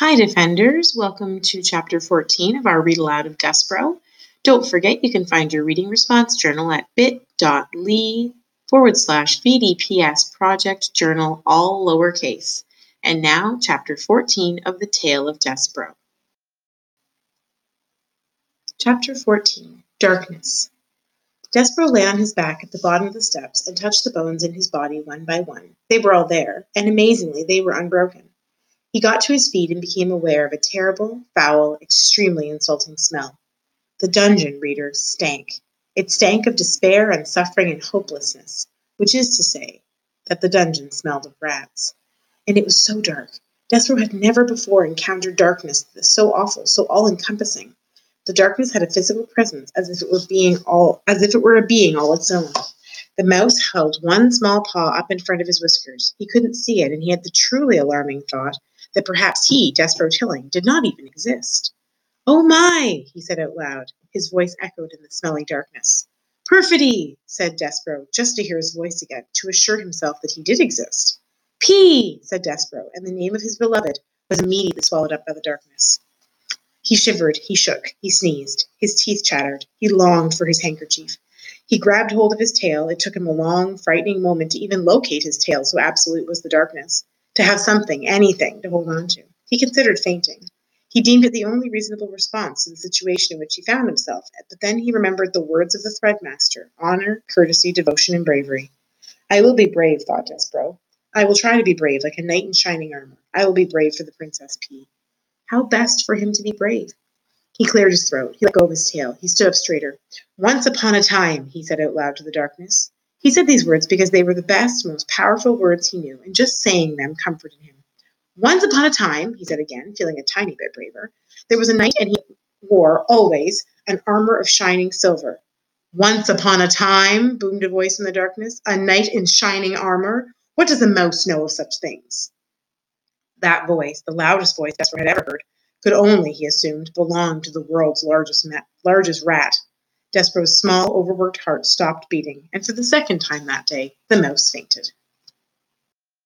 Hi, Defenders. Welcome to Chapter 14 of our Read Aloud of Despereaux. Don't forget you can find your reading response journal at bit.ly forward slash VDPS project journal, all lowercase. And now, Chapter 14 of The Tale of Despereaux. Chapter 14 Darkness. Despereaux lay on his back at the bottom of the steps and touched the bones in his body one by one. They were all there, and amazingly, they were unbroken. He got to his feet and became aware of a terrible, foul, extremely insulting smell. The dungeon, readers, stank. It stank of despair and suffering and hopelessness, which is to say, that the dungeon smelled of rats. And it was so dark. Despereaux had never before encountered darkness so awful, so all-encompassing. The darkness had a physical presence, as if it were being all, as if it were a being all its own. The mouse held one small paw up in front of his whiskers. He couldn't see it, and he had the truly alarming thought that perhaps he, Despereaux Tilling, did not even exist. Oh my, he said out loud. His voice echoed in the smelly darkness. Perfidy, said Despereaux, just to hear his voice again, to assure himself that he did exist. Pea, said Despereaux, and the name of his beloved was immediately swallowed up by the darkness. He shivered, he shook, he sneezed, his teeth chattered, he longed for his handkerchief. He grabbed hold of his tail. It took him a long, frightening moment to even locate his tail, so absolute was the darkness to have something, anything, to hold on to. He considered fainting. He deemed it the only reasonable response to the situation in which he found himself, but then he remembered the words of the threadmaster honor, courtesy, devotion, and bravery. I will be brave, thought Despereaux. I will try to be brave, like a knight in shining armor. I will be brave for the Princess Pea. How best for him to be brave? He cleared his throat. He let go of his tail. He stood up straighter. Once upon a time, he said out loud to the darkness. He said these words because they were the best, most powerful words he knew, and just saying them comforted him. Once upon a time, he said again, feeling a tiny bit braver, there was a knight and he wore, always, an armor of shining silver. Once upon a time, boomed a voice in the darkness, a knight in shining armor. What does a mouse know of such things? That voice, the loudest voice Despereaux had ever heard, could only, he assumed, belong to the world's largest, largest rat, Despereaux's small, overworked heart stopped beating, and for the second time that day, the mouse fainted.